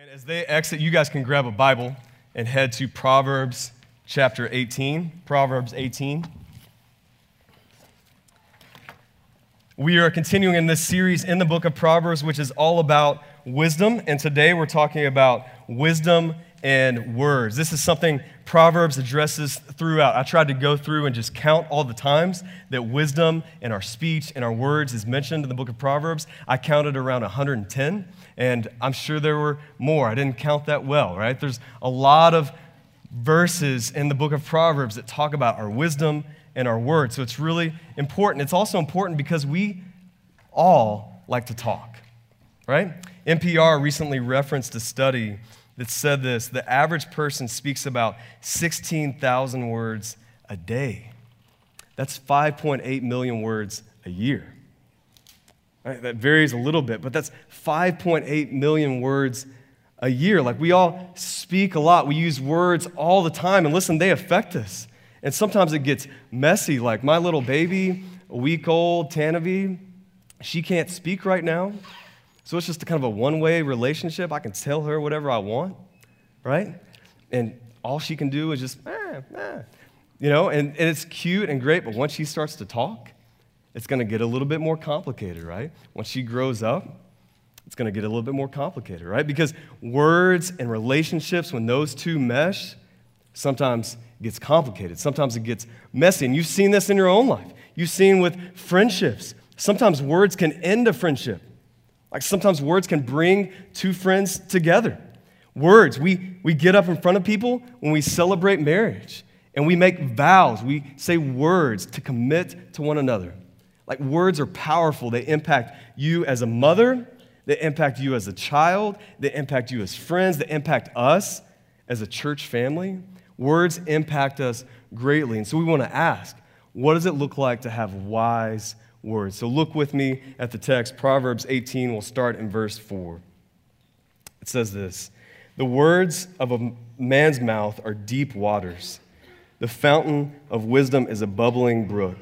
And as they exit, you guys can grab a Bible and head to Proverbs chapter 18. Proverbs 18. We are continuing in this series in the book of Proverbs, which is all about wisdom. And today we're talking about wisdom and words. This is something Proverbs addresses throughout. I tried to go through and just count all the times that wisdom and our speech and our words is mentioned in the book of Proverbs. I counted around 110, and I'm sure there were more. I didn't count that well, right? There's a lot of verses in the book of Proverbs that talk about our wisdom and our words. So it's really important. It's also important because we all like to talk, right? NPR recently referenced a study that said this the average person speaks about 16,000 words a day. That's 5.8 million words a year. Right? That varies a little bit, but that's 5.8 million words a year. Like we all speak a lot, we use words all the time, and listen, they affect us. And sometimes it gets messy. Like my little baby, a week old, Tanavi, she can't speak right now. So it's just a kind of a one way relationship. I can tell her whatever I want, right? And all she can do is just, eh, eh. you know, and, and it's cute and great, but once she starts to talk, it's going to get a little bit more complicated, right? Once she grows up, it's going to get a little bit more complicated, right? Because words and relationships, when those two mesh, sometimes it gets complicated. Sometimes it gets messy. And you've seen this in your own life. You've seen with friendships. Sometimes words can end a friendship. Like sometimes words can bring two friends together. Words, we, we get up in front of people when we celebrate marriage and we make vows. We say words to commit to one another. Like words are powerful. They impact you as a mother, they impact you as a child, they impact you as friends, they impact us as a church family. Words impact us greatly. And so we want to ask what does it look like to have wise words. So look with me at the text. Proverbs 18 will start in verse 4. It says this The words of a man's mouth are deep waters, the fountain of wisdom is a bubbling brook.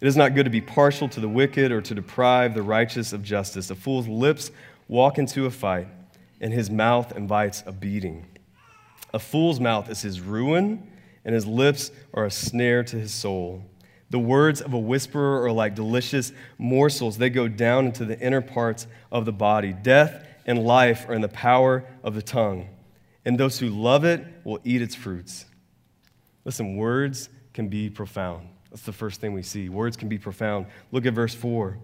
It is not good to be partial to the wicked or to deprive the righteous of justice. A fool's lips walk into a fight, and his mouth invites a beating. A fool's mouth is his ruin, and his lips are a snare to his soul. The words of a whisperer are like delicious morsels. They go down into the inner parts of the body. Death and life are in the power of the tongue, and those who love it will eat its fruits. Listen, words can be profound. That's the first thing we see. Words can be profound. Look at verse 4.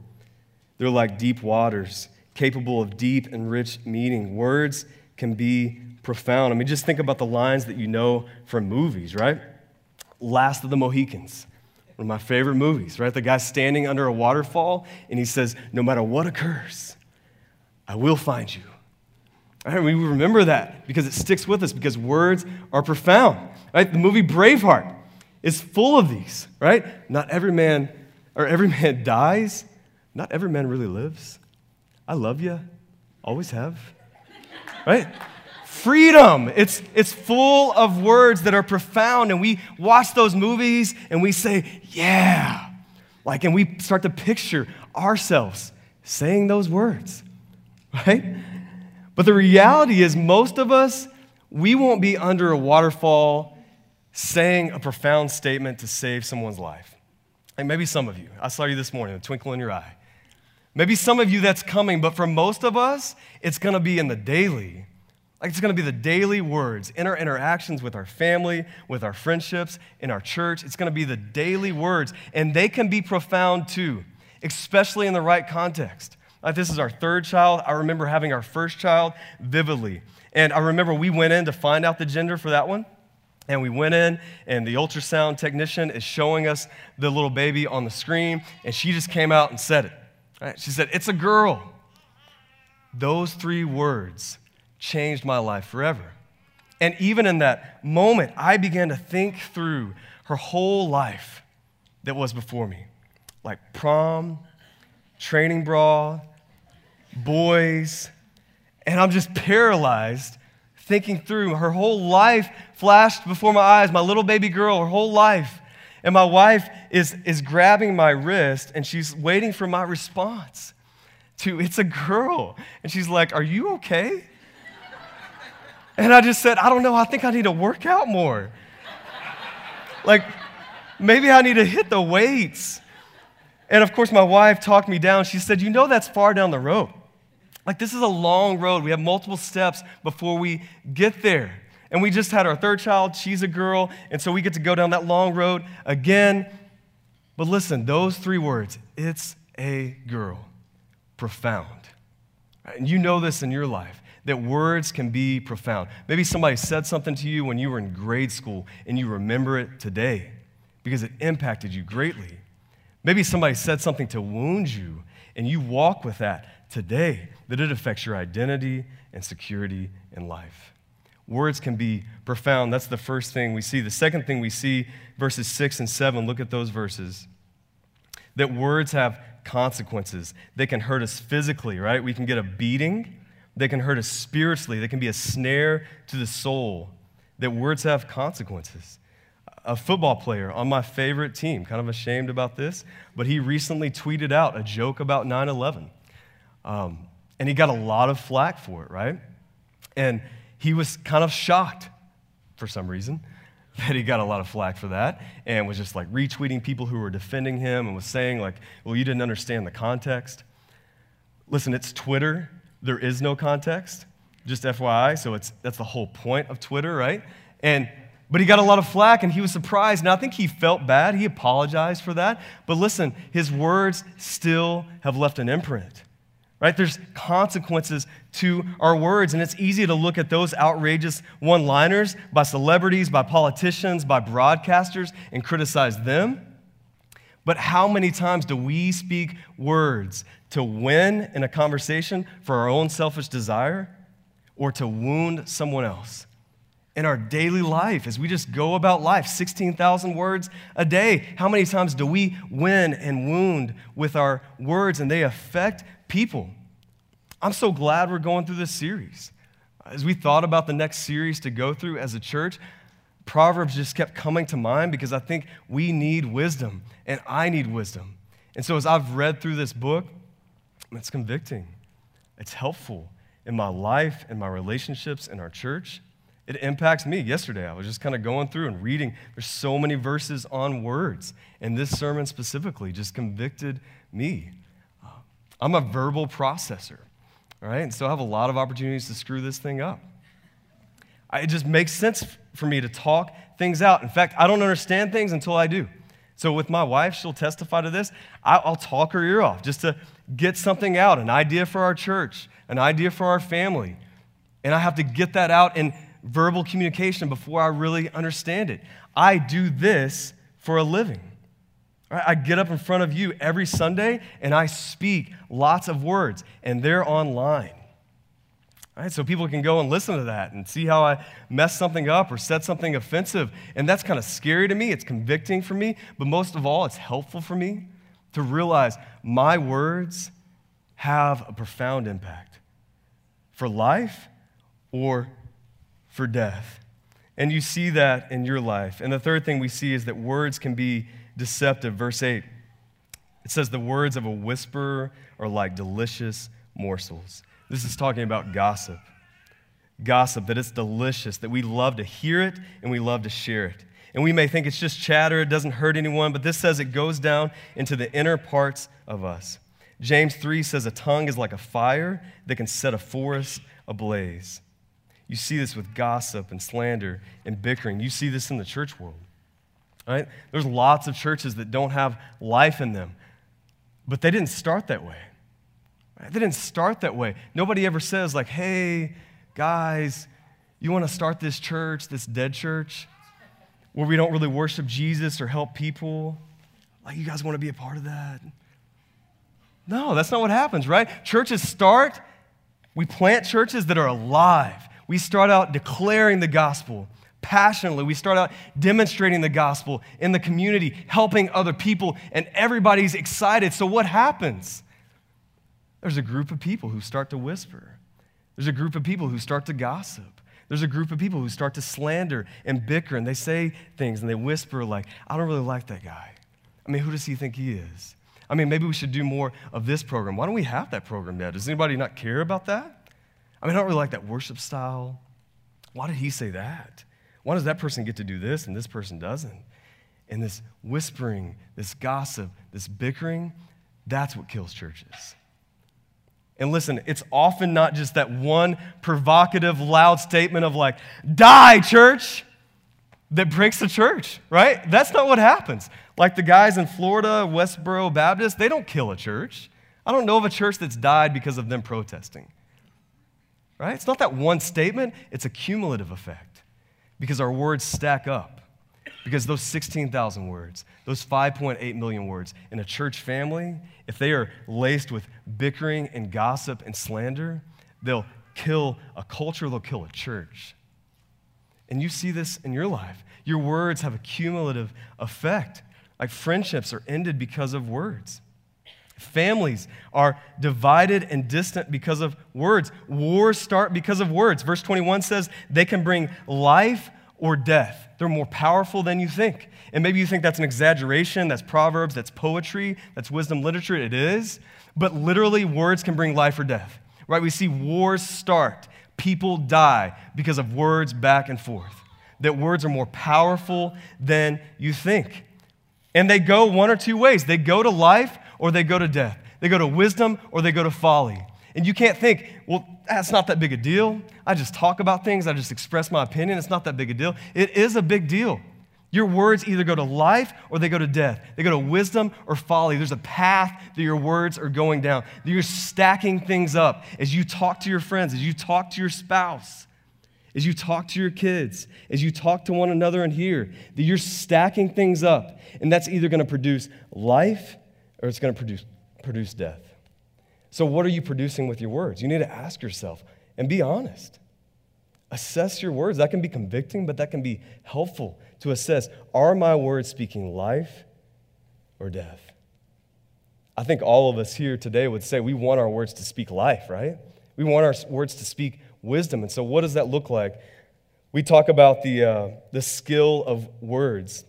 They're like deep waters, capable of deep and rich meaning. Words can be profound. I mean, just think about the lines that you know from movies, right? Last of the Mohicans one of my favorite movies, right? The guy standing under a waterfall and he says, No matter what occurs, I will find you. Right? We remember that because it sticks with us because words are profound. Right? The movie Braveheart is full of these, right? Not every man or every man dies. Not every man really lives. I love you. Always have. Right? freedom. It's, it's full of words that are profound, and we watch those movies and we say, yeah. Like, and we start to picture ourselves saying those words, right? But the reality is, most of us, we won't be under a waterfall saying a profound statement to save someone's life. Like maybe some of you. I saw you this morning, a twinkle in your eye. Maybe some of you that's coming, but for most of us, it's gonna be in the daily like it's to be the daily words in our interactions with our family, with our friendships, in our church. It's to be the daily words, and they can be profound too, especially in the right context. Like this is our third child. I remember having our first child vividly. And I remember we went in to find out the gender for that one. And we went in, and the ultrasound technician is showing us the little baby on the screen, and she just came out and said it. Right? She said, It's a girl. Those three words changed my life forever. And even in that moment, I began to think through her whole life that was before me like prom, training bra, boys, and I'm just paralyzed thinking through her whole life flashed before my eyes, my little baby girl, her whole life. And my wife is, is grabbing my wrist and she's waiting for my response to, it's a girl. And she's like, Are you okay? And I just said, I don't know, I think I need to work out more. like, maybe I need to hit the weights. And of course, my wife talked me down. She said, You know, that's far down the road. Like, this is a long road. We have multiple steps before we get there. And we just had our third child. She's a girl. And so we get to go down that long road again. But listen, those three words, it's a girl, profound. And you know this in your life that words can be profound. Maybe somebody said something to you when you were in grade school and you remember it today because it impacted you greatly. Maybe somebody said something to wound you and you walk with that today, that it affects your identity and security in life. Words can be profound. That's the first thing we see. The second thing we see, verses 6 and 7, look at those verses. That words have consequences. They can hurt us physically, right? We can get a beating. They can hurt us spiritually. They can be a snare to the soul. That words have consequences. A football player on my favorite team, kind of ashamed about this, but he recently tweeted out a joke about 9 11. Um, and he got a lot of flack for it, right? And he was kind of shocked for some reason that he got a lot of flack for that and was just like retweeting people who were defending him and was saying like well you didn't understand the context. Listen it's twitter. There is no context just fyi so it's that's the whole point of twitter right? And but he got a lot of flack and he was surprised. And i think he felt bad. He apologized for that. But listen his words still have left an imprint right? There's consequences to our words, and it's easy to look at those outrageous one liners by celebrities, by politicians, by broadcasters, and criticize them. But how many times do we speak words to win in a conversation for our own selfish desire or to wound someone else? In our daily life, as we just go about life, 16,000 words a day, how many times do we win and wound with our words and they affect people. I'm so glad we're going through this series. As we thought about the next series to go through as a church, Proverbs just kept coming to mind because I think we need wisdom and I need wisdom. And so as I've read through this book, it's convicting. It's helpful in my life, in my relationships, in our church. It impacts me. Yesterday, I was just kind of going through and reading. There's so many verses on words. And this sermon specifically just convicted me. I'm a verbal processor, right? And so I have a lot of opportunities to screw this thing up. I, it just makes sense for me to talk things out. In fact, I don't understand things until I do. So with my wife, she'll testify to this. I'll talk her ear off just to get something out, an idea for our church, an idea for our family. And I have to get that out in verbal communication before I really understand it. I do this for a living. I get up in front of you every Sunday and I speak lots of words, and they're online. Right, so people can go and listen to that and see how I mess something up or said something offensive. And that's kind of scary to me. It's convicting for me. But most of all, it's helpful for me to realize my words have a profound impact for life or for death. And you see that in your life. And the third thing we see is that words can be deceptive. Verse 8, it says, The words of a whisperer are like delicious morsels. This is talking about gossip. Gossip, that it's delicious, that we love to hear it and we love to share it. And we may think it's just chatter, it doesn't hurt anyone, but this says it goes down into the inner parts of us. James 3 says a tongue is like a fire that can set a forest ablaze. You see this with gossip and slander and bickering. You see this in the church world right? There's lots of churches that don't have life in them, but they didn't start that way. Right? They didn't start that way. Nobody ever says, like, hey, guys, you want to start this church, this dead church, where we don't really worship Jesus or help people? Like, you guys want to be a part of that? No, that's not what happens, right? Churches start, we plant churches that are alive. We start out declaring the gospel passionately. We start out demonstrating the gospel in the community, helping other people, and everybody's excited. So, what happens? There's a group of people who start to whisper, there's a group of people who start to gossip. There's a group of people who start to slander and bicker, and they say things and they whisper, like, I don't really like that guy. I mean, who does he think he is? I mean, maybe we should do more of this program. Why don't we have that program yet? Does anybody not care about that? I mean, I don't really like that worship style Why did he say that? Why does that person get to do this and this person doesn't? And this whispering, this gossip, this bickering, that's what kills churches. And listen, it's often not just that one provocative, loud statement of like, die, church, that breaks the church, right? That's not what happens. Like the guys in Florida, Westboro Baptist, they don't kill a church. I don't know of a church that's died because of them protesting, right? It's not that one statement, it's a cumulative effect because our words stack up. Because those 16,000 words, those 5.8 million words in a church family, if they are laced with bickering and gossip and slander, they'll kill a culture, they'll kill a church. And you see this in your life. Your words have a cumulative effect. Like friendships are ended because of words. Families are divided and distant because of words. Wars start because of words. Verse 21 says they can bring life or death. They're more powerful than you think. And maybe you think that's an exaggeration, that's Proverbs, that's poetry, that's wisdom literature. It is. But literally, words can bring life or death, right? We see wars start, people die because of words back and forth. That words are more powerful than you think. And they go one or two ways they go to life or they go to death, they go to wisdom or they go to folly. And you can't think, well, that's not that big a deal. I just talk about things, I just express my opinion. It's not that big a deal. It is a big deal. Your words either go to life or they go to death. They go to wisdom or folly. There's a path that your words are going down. You're stacking things up as you talk to your friends, as you talk to your spouse, as you talk to your kids, as you talk to one another in here. That you're stacking things up, and that's either going to produce life or it's going to produce, produce death. So, what are you producing with your words? You need to ask yourself and be honest. Assess your words. That can be convicting, but that can be helpful to assess are my words speaking life or death? I think all of us here today would say we want our words to speak life, right? We want our words to speak wisdom. And so, what does that look like? We talk about the, uh, the skill of words.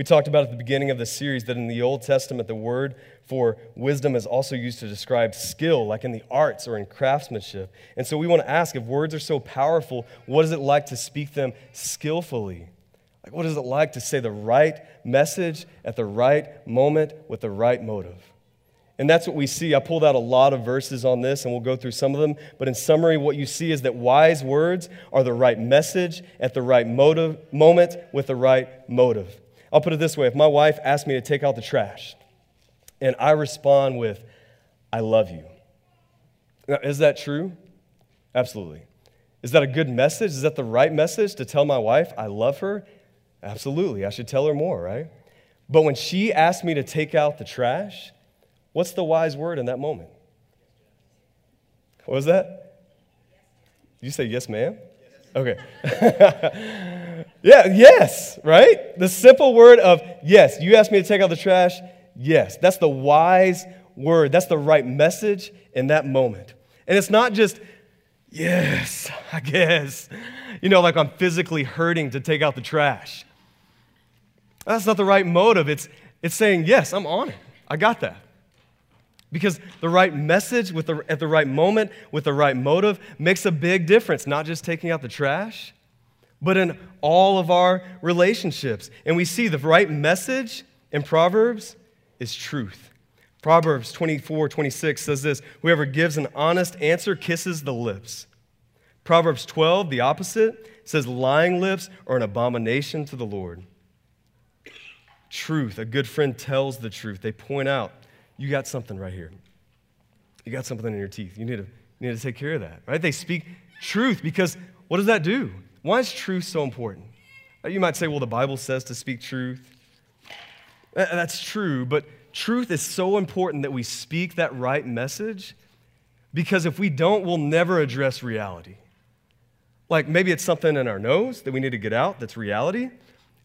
We talked about at the beginning of the series that in the Old Testament, the word for wisdom is also used to describe skill, like in the arts or in craftsmanship. And so we want to ask if words are so powerful, what is it like to speak them skillfully? Like, what is it like to say the right message at the right moment with the right motive? And that's what we see. I pulled out a lot of verses on this, and we'll go through some of them. But in summary, what you see is that wise words are the right message at the right motive, moment with the right motive. I'll put it this way if my wife asks me to take out the trash and I respond with, I love you. Now, is that true? Absolutely. Is that a good message? Is that the right message to tell my wife I love her? Absolutely. I should tell her more, right? But when she asked me to take out the trash, what's the wise word in that moment? What was that? You say yes, ma'am? Okay. yeah, yes, right? The simple word of yes. You asked me to take out the trash. Yes. That's the wise word. That's the right message in that moment. And it's not just, yes, I guess. You know, like I'm physically hurting to take out the trash. That's not the right motive. It's, it's saying, yes, I'm on it. I got that. Because the right message with the, at the right moment with the right motive makes a big difference, not just taking out the trash, but in all of our relationships. And we see the right message in Proverbs is truth. Proverbs 24, 26 says this Whoever gives an honest answer kisses the lips. Proverbs 12, the opposite, says lying lips are an abomination to the Lord. Truth, a good friend tells the truth. They point out you got something right here. You got something in your teeth. You need to, you need to take care of that, right? They speak truth because what does that do? Why is truth so important? You might say, well, the Bible says to speak truth. That's true, but truth is so important that we speak that right message because if we don't, we'll never address reality. Like maybe it's something in our nose that we need to get out that's reality.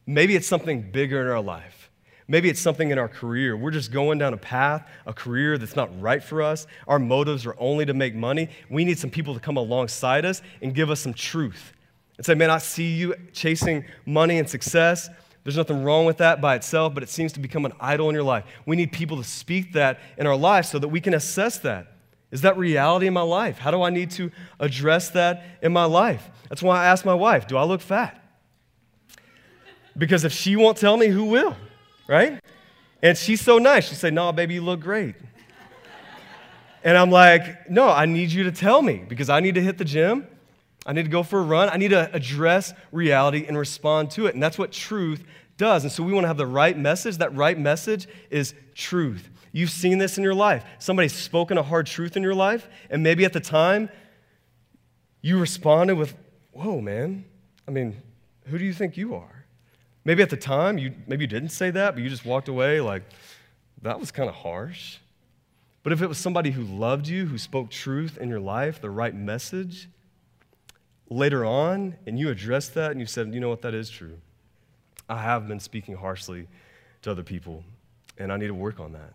Maybe it's something bigger in our life. Maybe it's something in our career. We're just going down a path, a career that's not right for us. Our motives are only to make money. We need some people to come alongside us and give us some truth and say, Man, I see you chasing money and success. There's nothing wrong with that by itself, but it seems to become an idol in your life. We need people to speak that in our life so that we can assess that. Is that reality in my life? How do I need to address that in my life? That's why I ask my wife, Do I look fat? Because if she won't tell me, who will? Right? And she's so nice. She said, No, baby, you look great. And I'm like, No, I need you to tell me because I need to hit the gym. I need to go for a run. I need to address reality and respond to it. And that's what truth does. And so we want to have the right message. That right message is truth. You've seen this in your life. Somebody's spoken a hard truth in your life, and maybe at the time you responded with, Whoa, man. I mean, who do you think you are? Maybe at the time you maybe you didn't say that, but you just walked away like, that was kind of harsh. But if it was somebody who loved you, who spoke truth in your life, the right message, later on, and you addressed that and you said, you know what, that is true. I have been speaking harshly to other people, and I need to work on that.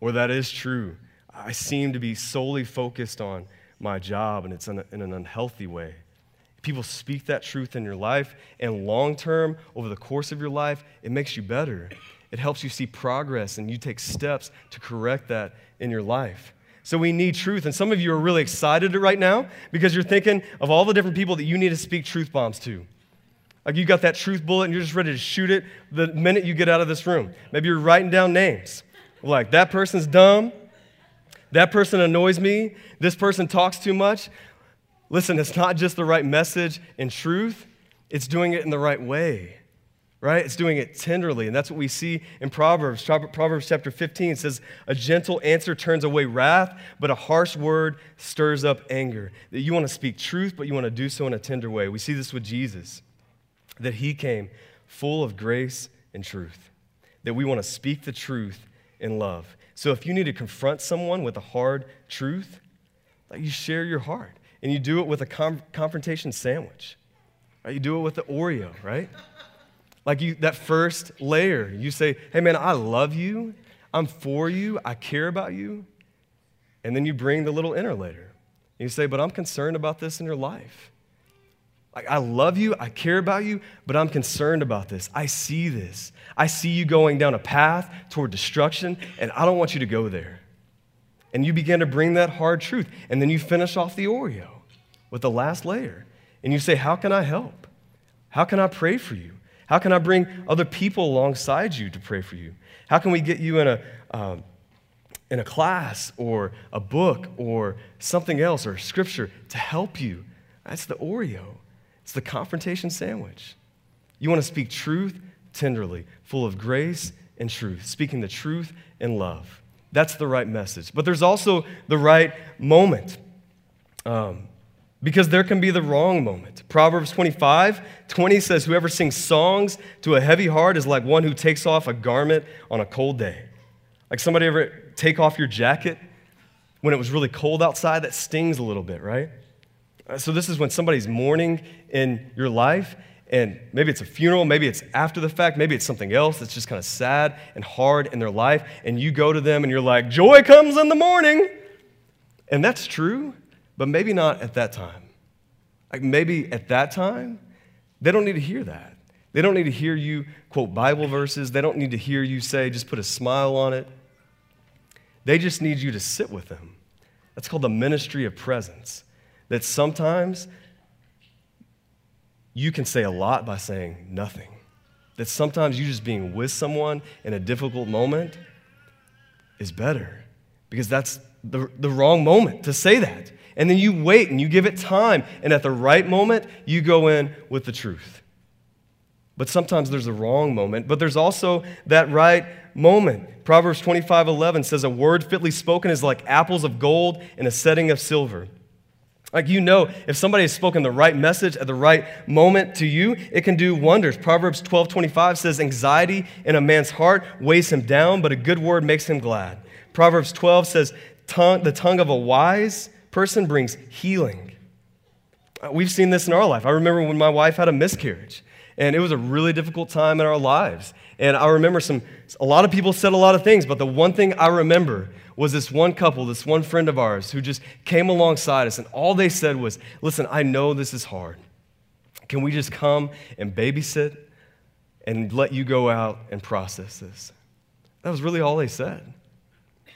Or that is true. I seem to be solely focused on my job, and it's in, a, in an unhealthy way. People speak that truth in your life, and long term, over the course of your life, it makes you better. It helps you see progress, and you take steps to correct that in your life. So we need truth. And some of you are really excited right now because you're thinking of all the different people that you need to speak truth bombs to. Like you got that truth bullet and you're just ready to shoot it the minute you get out of this room. Maybe you're writing down names. Like, that person's dumb. That person annoys me. This person talks too much. Listen, it's not just the right message and truth, it's doing it in the right way right? It's doing it tenderly. And that's what we see in Proverbs. Proverbs chapter 15 says, A gentle answer turns away wrath, but a harsh word stirs up anger. That you want to speak truth, but you want to do so in a tender way. We see this with Jesus, that he came full of grace and truth, that we want to speak the truth in love. So if you need to confront someone with a hard truth, like you share your heart. And you do it with a com- confrontation sandwich. Right? You do it with the Oreo, right? Like you, that first layer, you say, hey man, I love you, I'm for you, I care about you. And then you bring the little inner layer. And you say, but I'm concerned about this in your life. Like, I love you, I care about you, but I'm concerned about this. I see this. I see you going down a path toward destruction, and I don't want you to go there. And you begin to bring that hard truth. And then you finish off the Oreo with the last layer. And you say, How can I help? How can I pray for you? How can I bring other people alongside you to pray for you? How can we get you in a, um, in a class or a book or something else or scripture to help you? That's the Oreo. It's the confrontation sandwich. You want to speak truth tenderly, full of grace and truth, speaking the truth in love. That's the right message. But there's also the right moment. Um, because there can be the wrong moment. Proverbs 25 20 says, Whoever sings songs to a heavy heart is like one who takes off a garment on a cold day. Like somebody ever take off your jacket when it was really cold outside? That stings a little bit, right? Uh, so, this is when somebody's mourning in your life, and maybe it's a funeral, maybe it's after the fact, maybe it's something else that's just kind of sad and hard in their life, and you go to them and you're like, Joy comes in the morning. And that's true. But maybe not at that time. Like maybe at that time, they don't need to hear that. They don't need to hear you quote Bible verses. They don't need to hear you say, just put a smile on it. They just need you to sit with them. That's called the ministry of presence. That sometimes you can say a lot by saying nothing. That sometimes you just being with someone in a difficult moment is better because that's the, the wrong moment to say that. And then you wait and you give it time. And at the right moment, you go in with the truth. But sometimes there's a wrong moment, but there's also that right moment. Proverbs 25 11 says, A word fitly spoken is like apples of gold in a setting of silver. Like you know, if somebody has spoken the right message at the right moment to you, it can do wonders. Proverbs 12 25 says, Anxiety in a man's heart weighs him down, but a good word makes him glad. Proverbs 12 says, The tongue of a wise person brings healing. Uh, we've seen this in our life. I remember when my wife had a miscarriage, and it was a really difficult time in our lives. And I remember some, a lot of people said a lot of things, but the one thing I remember was this one couple, this one friend of ours, who just came alongside us, and all they said was, Listen, I know this is hard. Can we just come and babysit and let you go out and process this? That was really all they said.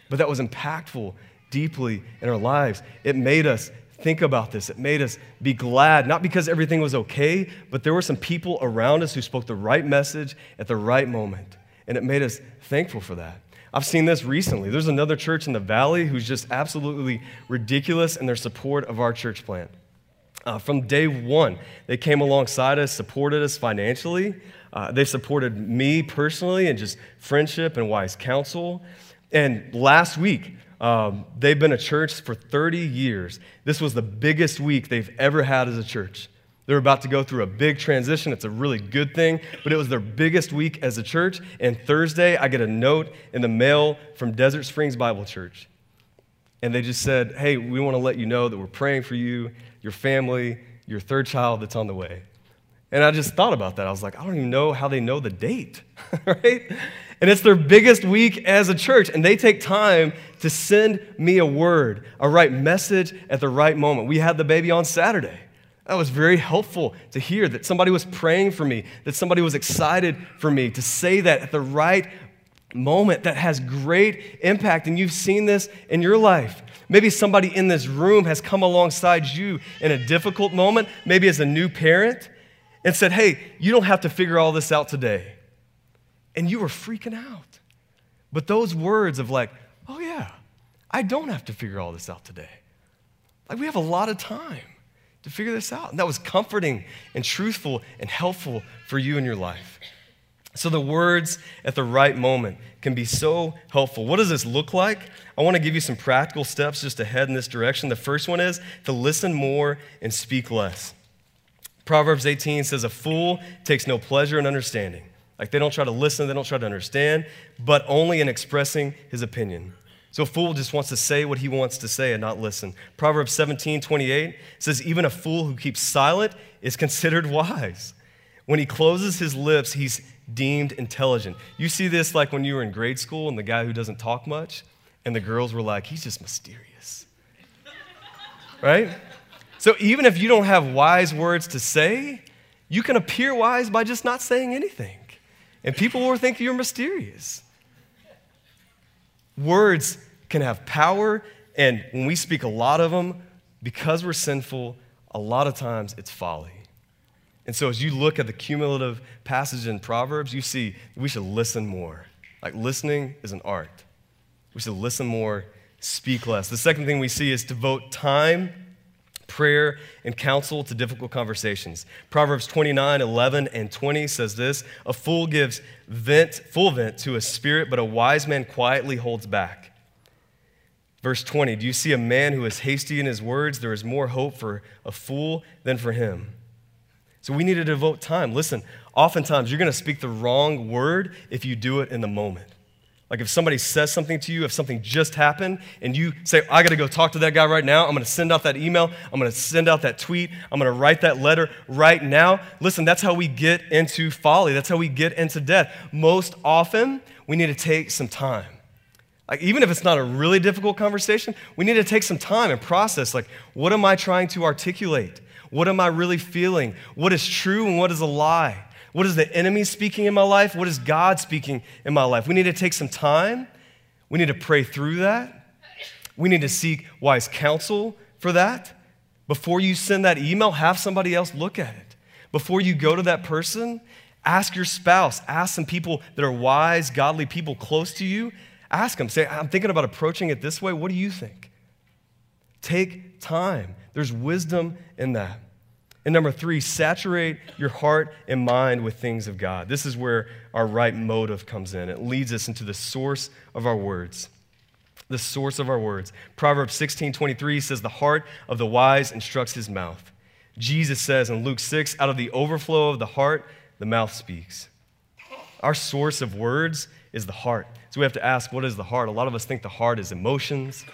But that was impactful deeply in our lives. It made us think about this. It made us be glad, not because everything was okay, but there were some people around us who spoke the right message at the right moment. And it made us thankful for that. I've seen this recently. There's another church in the valley who's just absolutely ridiculous in their support of our church plant. Uh, from day one, they came alongside us, supported us financially. Uh, they supported me personally and just friendship and wise counsel. And last week, um, they've been a church for 30 years. This was the biggest week they've ever had as a church. They're about to go through a big transition. It's a really good thing, but it was their biggest week as a church. And Thursday, I get a note in the mail from Desert Springs Bible Church. And they just said, Hey, we want to let you know that we're praying for you, your family, your third child that's on the way. And I just thought about that. I was like, I don't even know how they know the date, right? And it's their biggest week as a church, and they take time to send me a word, a right message at the right moment. We had the baby on Saturday. That was very helpful to hear that somebody was praying for me, that somebody was excited for me, to say that at the right moment that has great impact. And you've seen this in your life. Maybe somebody in this room has come alongside you in a difficult moment, maybe as a new parent, and said, Hey, you don't have to figure all this out today and you were freaking out. But those words of, like, oh yeah, I don't have to figure all this out today. Like, we have a lot of time to figure this out. And that was comforting and truthful and helpful for you in your life. So, the words at the right moment can be so helpful. What does this look like? I want to give you some practical steps just to head in this direction. The first one is to listen more and speak less. Proverbs 18 says, A fool takes no pleasure in understanding like they don't try to listen, they don't try to understand, but only in expressing his opinion. So a fool just wants to say what he wants to say and not listen. Proverbs 17, 28 says, Even a fool who keeps silent is considered wise. When he closes his lips, he's deemed intelligent. You see this like when you were in grade school and the guy who doesn't talk much, and the girls were like, He's just mysterious. right? So even if you don't have wise words to say, you can appear wise by just not saying anything. And people will think you're mysterious. Words can have power, and when we speak a lot of them, because we're sinful, a lot of times it's folly. And so, as you look at the cumulative passage in Proverbs, you see we should listen more. Like, listening is an art. We should listen more, speak less. The second thing we see is to devote time prayer, and counsel to difficult conversations. Proverbs 29, 11, and 20 says this A fool gives vent, full vent to a spirit, but a wise man quietly holds back. Verse 20 Do you see a man who is hasty in his words? There is more hope for a fool than for him. So we need to devote time. Listen, oftentimes you're going to speak the wrong word if you do it in the moment. Like if somebody says something to you, if something just happened, and you say, I got to go talk to that guy right now, I'm going to send out that email, I'm going to send out that tweet, I'm going to write that letter right now. Listen, that's how we get into folly. That's how we get into death. Most often, we need to take some time. Like, even if it's not a really difficult conversation, we need to take some time and process, like, what am I trying to articulate? What am I really feeling? What is true and what is a lie? What is the enemy speaking in my life? What is God speaking in my life? We need to take some time. We need to pray through that. We need to seek wise counsel for that. Before you send that email, have somebody else look at it. Before you go to that person, ask your spouse, ask some people that are wise, godly people close to you. Ask them, say, I'm thinking about approaching it this way. What do you think? Take time. There's wisdom in that. And number three, saturate your heart and mind with things of God. This is where our right motive comes in. It leads us into the source of our words. The source of our words. Proverbs 16 23 says, The heart of the wise instructs his mouth. Jesus says in Luke 6, Out of the overflow of the heart, the mouth speaks. Our source of words is the heart. So we have to ask, what is the heart? A lot of us think the heart is emotions,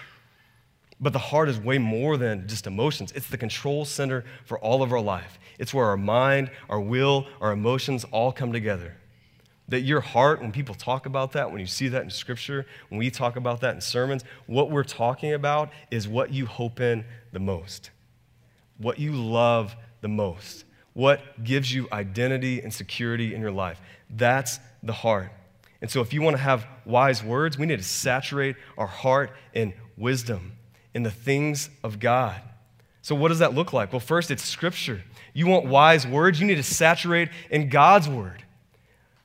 but the heart is way more than just emotions. It's the control center for all of our life. It's where our mind, our will, our emotions all come together. That your heart, when people talk about that, when you see that in Scripture, when we talk about that in sermons, what we're talking about is what you hope in the most, what you love the most, what gives you identity and security in your life. That's the heart. And so, if you want to have wise words, we need to saturate our heart in wisdom in the things of God. So, what does that look like? Well, first, it's scripture. You want wise words, you need to saturate in God's word.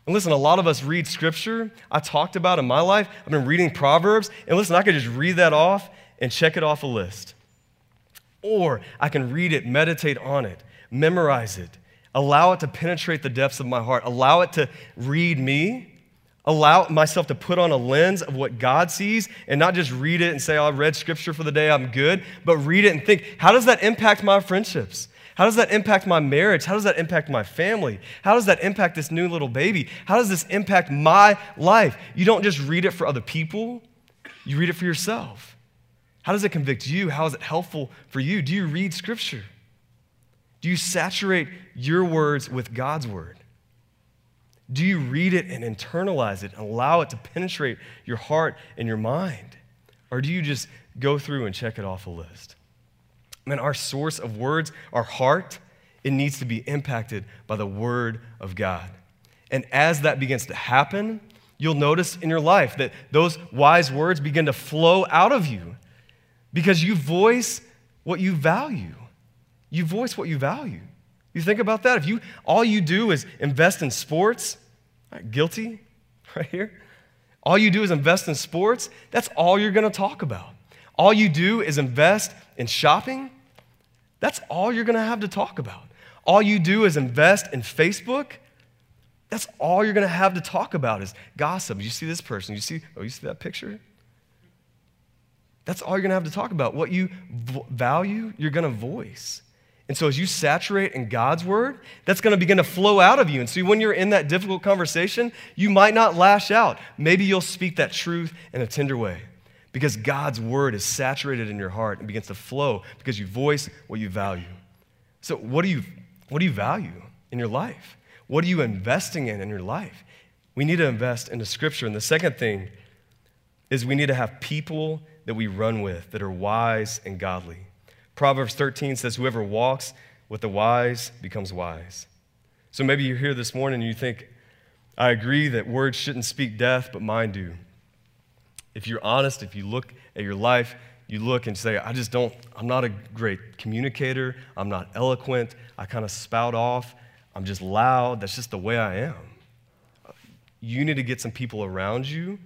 And listen, a lot of us read scripture. I talked about in my life, I've been reading Proverbs, and listen, I could just read that off and check it off a list. Or I can read it, meditate on it, memorize it, allow it to penetrate the depths of my heart, allow it to read me, allow myself to put on a lens of what God sees and not just read it and say, oh, I read scripture for the day, I'm good, but read it and think, how does that impact my friendships? How does that impact my marriage? How does that impact my family? How does that impact this new little baby? How does this impact my life? You don't just read it for other people, you read it for yourself. How does it convict you? How is it helpful for you? Do you read scripture? Do you saturate your words with God's word? Do you read it and internalize it and allow it to penetrate your heart and your mind? Or do you just go through and check it off a list? Man, our source of words, our heart, it needs to be impacted by the Word of God. And as that begins to happen, you'll notice in your life that those wise words begin to flow out of you because you voice what you value. You voice what you value. You think about that? If you all you do is invest in sports, guilty, right here. All you do is invest in sports, that's all you're going to talk about. All you do is invest in shopping, that's all you're going to have to talk about. All you do is invest in Facebook. That's all you're going to have to talk about is gossip. You see this person. You see, oh, you see that picture? That's all you're going to have to talk about. What you value, you're going to voice. And so, as you saturate in God's word, that's going to begin to flow out of you. And so, when you're in that difficult conversation, you might not lash out. Maybe you'll speak that truth in a tender way because God's word is saturated in your heart and begins to flow because you voice what you value. So, what do you, what do you value in your life? What are you investing in in your life? We need to invest into scripture. And the second thing is we need to have people that we run with that are wise and godly. Proverbs 13 says, Whoever walks with the wise becomes wise. So maybe you're here this morning and you think, I agree that words shouldn't speak death, but mine do. If you're honest, if you look at your life, you look and say, I just don't, I'm not a great communicator. I'm not eloquent. I kind of spout off. I'm just loud. That's just the way I am. You need to get some people around you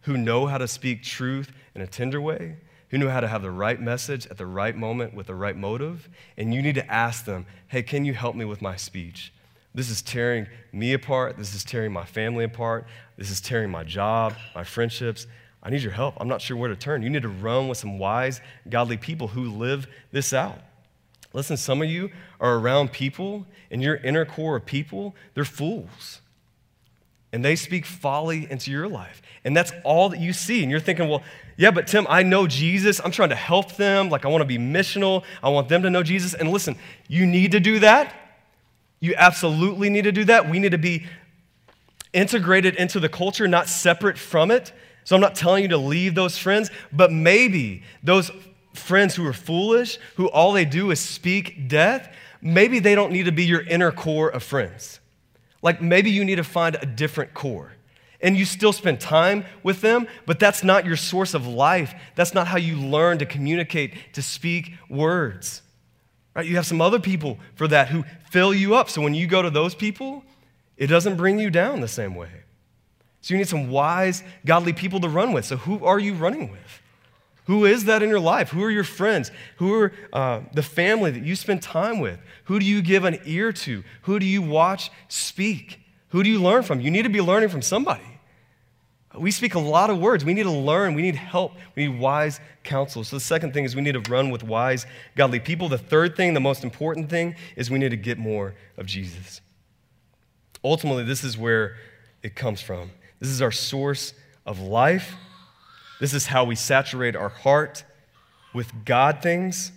who know how to speak truth in a tender way, who know how to have the right message at the right moment with the right motive. And you need to ask them, hey, can you help me with my speech? This is tearing me apart. This is tearing my family apart. This is tearing my job, my friendships. I need your help. I'm not sure where to turn. You need to run with some wise, godly people who live this out. Listen, some of you are around people, and your inner core of people, they're fools. And they speak folly into your life. And that's all that you see. And you're thinking, well, yeah, but Tim, I know Jesus. I'm trying to help them. Like, I want to be missional. I want them to know Jesus. And listen, you need to do that. You absolutely need to do that. We need to be integrated into the culture, not separate from it. So I'm not telling you to leave those friends, but maybe those friends who are foolish, who all they do is speak death, maybe they don't need to be your inner core of friends. Like maybe you need to find a different core. And you still spend time with them, but that's not your source of life. That's not how you learn to communicate, to speak words. Right? You have some other people for that who fill you up. So when you go to those people, it doesn't bring you down the same way. So you need some wise, godly people to run with. So who are you running with? Who is that in your life? Who are your friends? Who are uh, the family that you spend time with? Who do you give an ear to? Who do you watch speak? Who do you learn from? You need to be learning from somebody. We speak a lot of words. We need to learn. We need help. We need wise counsel. So, the second thing is we need to run with wise, godly people. The third thing, the most important thing, is we need to get more of Jesus. Ultimately, this is where it comes from. This is our source of life. This is how we saturate our heart with God things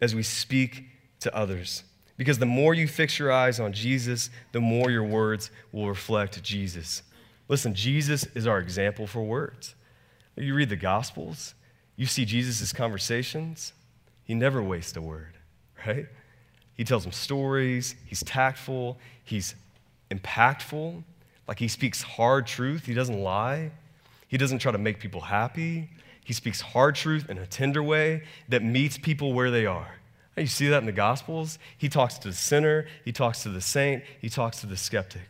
as we speak to others. Because the more you fix your eyes on Jesus, the more your words will reflect Jesus. Listen, Jesus is our example for words. You read the Gospels, you see Jesus' conversations, he never wastes a word, right? He tells them stories, he's tactful, he's impactful. Like he speaks hard truth, he doesn't lie, he doesn't try to make people happy, He speaks hard truth in a tender way that meets people where they are. You see that in the Gospels. He talks to the sinner, he talks to the saint, he talks to the skeptic.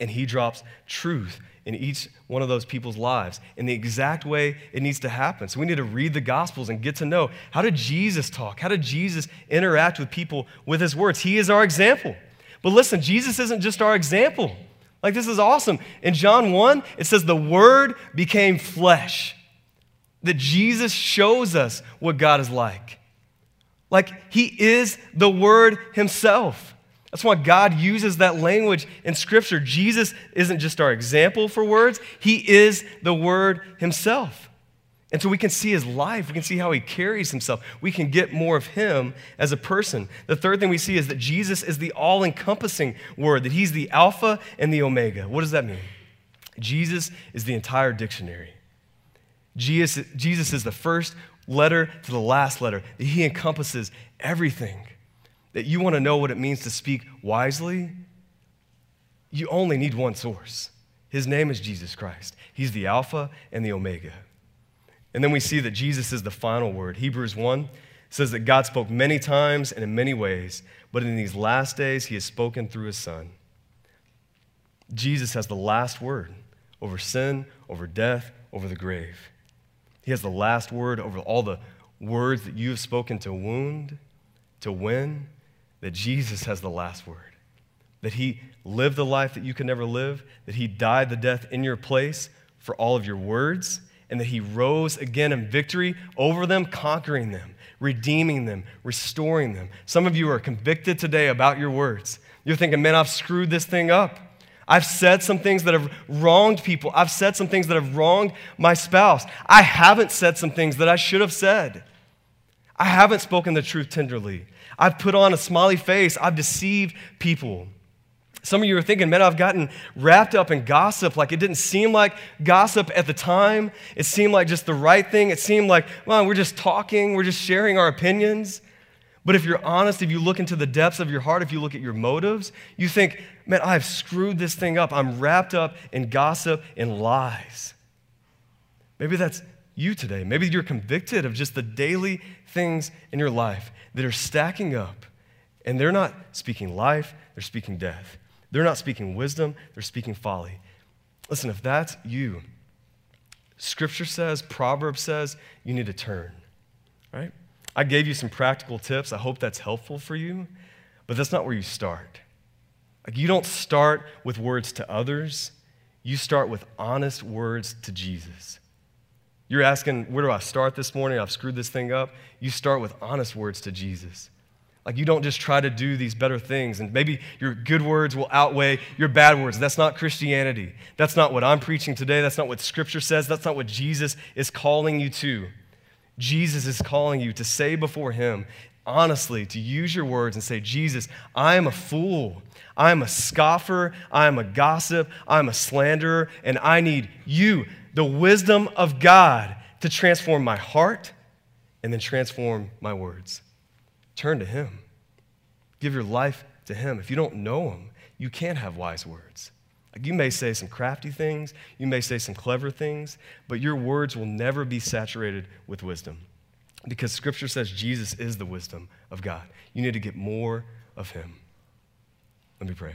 And he drops truth in each one of those people's lives in the exact way it needs to happen. So we need to read the Gospels and get to know how did Jesus talk? How did Jesus interact with people with his words? He is our example. But listen, Jesus isn't just our example. Like, this is awesome. In John 1, it says, The Word became flesh that Jesus shows us what God is like. Like he is the Word himself. That's why God uses that language in Scripture. Jesus isn't just our example for words, he is the Word himself. And so we can see his life, we can see how he carries himself, we can get more of him as a person. The third thing we see is that Jesus is the all encompassing Word, that he's the Alpha and the Omega. What does that mean? Jesus is the entire dictionary. Jesus, Jesus is the first letter to the last letter. That he encompasses everything. That you want to know what it means to speak wisely, you only need one source. His name is Jesus Christ. He's the Alpha and the Omega. And then we see that Jesus is the final word. Hebrews 1 says that God spoke many times and in many ways, but in these last days, he has spoken through his Son. Jesus has the last word over sin, over death, over the grave. He has the last word over all the words that you have spoken to wound, to win, that Jesus has the last word. That he lived the life that you could never live, that he died the death in your place for all of your words, and that he rose again in victory over them, conquering them, redeeming them, restoring them. Some of you are convicted today about your words. You're thinking, man, I've screwed this thing up. I've said some things that have wronged people. I've said some things that have wronged my spouse. I haven't said some things that I should have said. I haven't spoken the truth tenderly. I've put on a smiley face. I've deceived people. Some of you are thinking, man, I've gotten wrapped up in gossip. Like it didn't seem like gossip at the time. It seemed like just the right thing. It seemed like, well, we're just talking, we're just sharing our opinions. But if you're honest, if you look into the depths of your heart, if you look at your motives, you think, man, I've screwed this thing up. I'm wrapped up in gossip and lies. Maybe that's you today. Maybe you're convicted of just the daily things in your life that are stacking up, and they're not speaking life, they're speaking death. They're not speaking wisdom, they're speaking folly. Listen, if that's you, Scripture says, Proverbs says, you need to turn, right? I gave you some practical tips. I hope that's helpful for you, but that's not where you start. Like, you don't start with words to others, you start with honest words to Jesus. You're asking, where do I start this morning? I've screwed this thing up. You start with honest words to Jesus. Like, you don't just try to do these better things, and maybe your good words will outweigh your bad words. That's not Christianity. That's not what I'm preaching today. That's not what Scripture says. That's not what Jesus is calling you to. Jesus is calling you to say before Him, honestly, to use your words and say, Jesus, I am a fool. I am a scoffer. I am a gossip. I am a slanderer. And I need you, the wisdom of God, to transform my heart and then transform my words. Turn to Him. Give your life to Him. If you don't know Him, you can't have wise words. Like you may say some crafty things, you may say some clever things, but your words will never be saturated with wisdom because scripture says Jesus is the wisdom of God. You need to get more of him. Let me pray.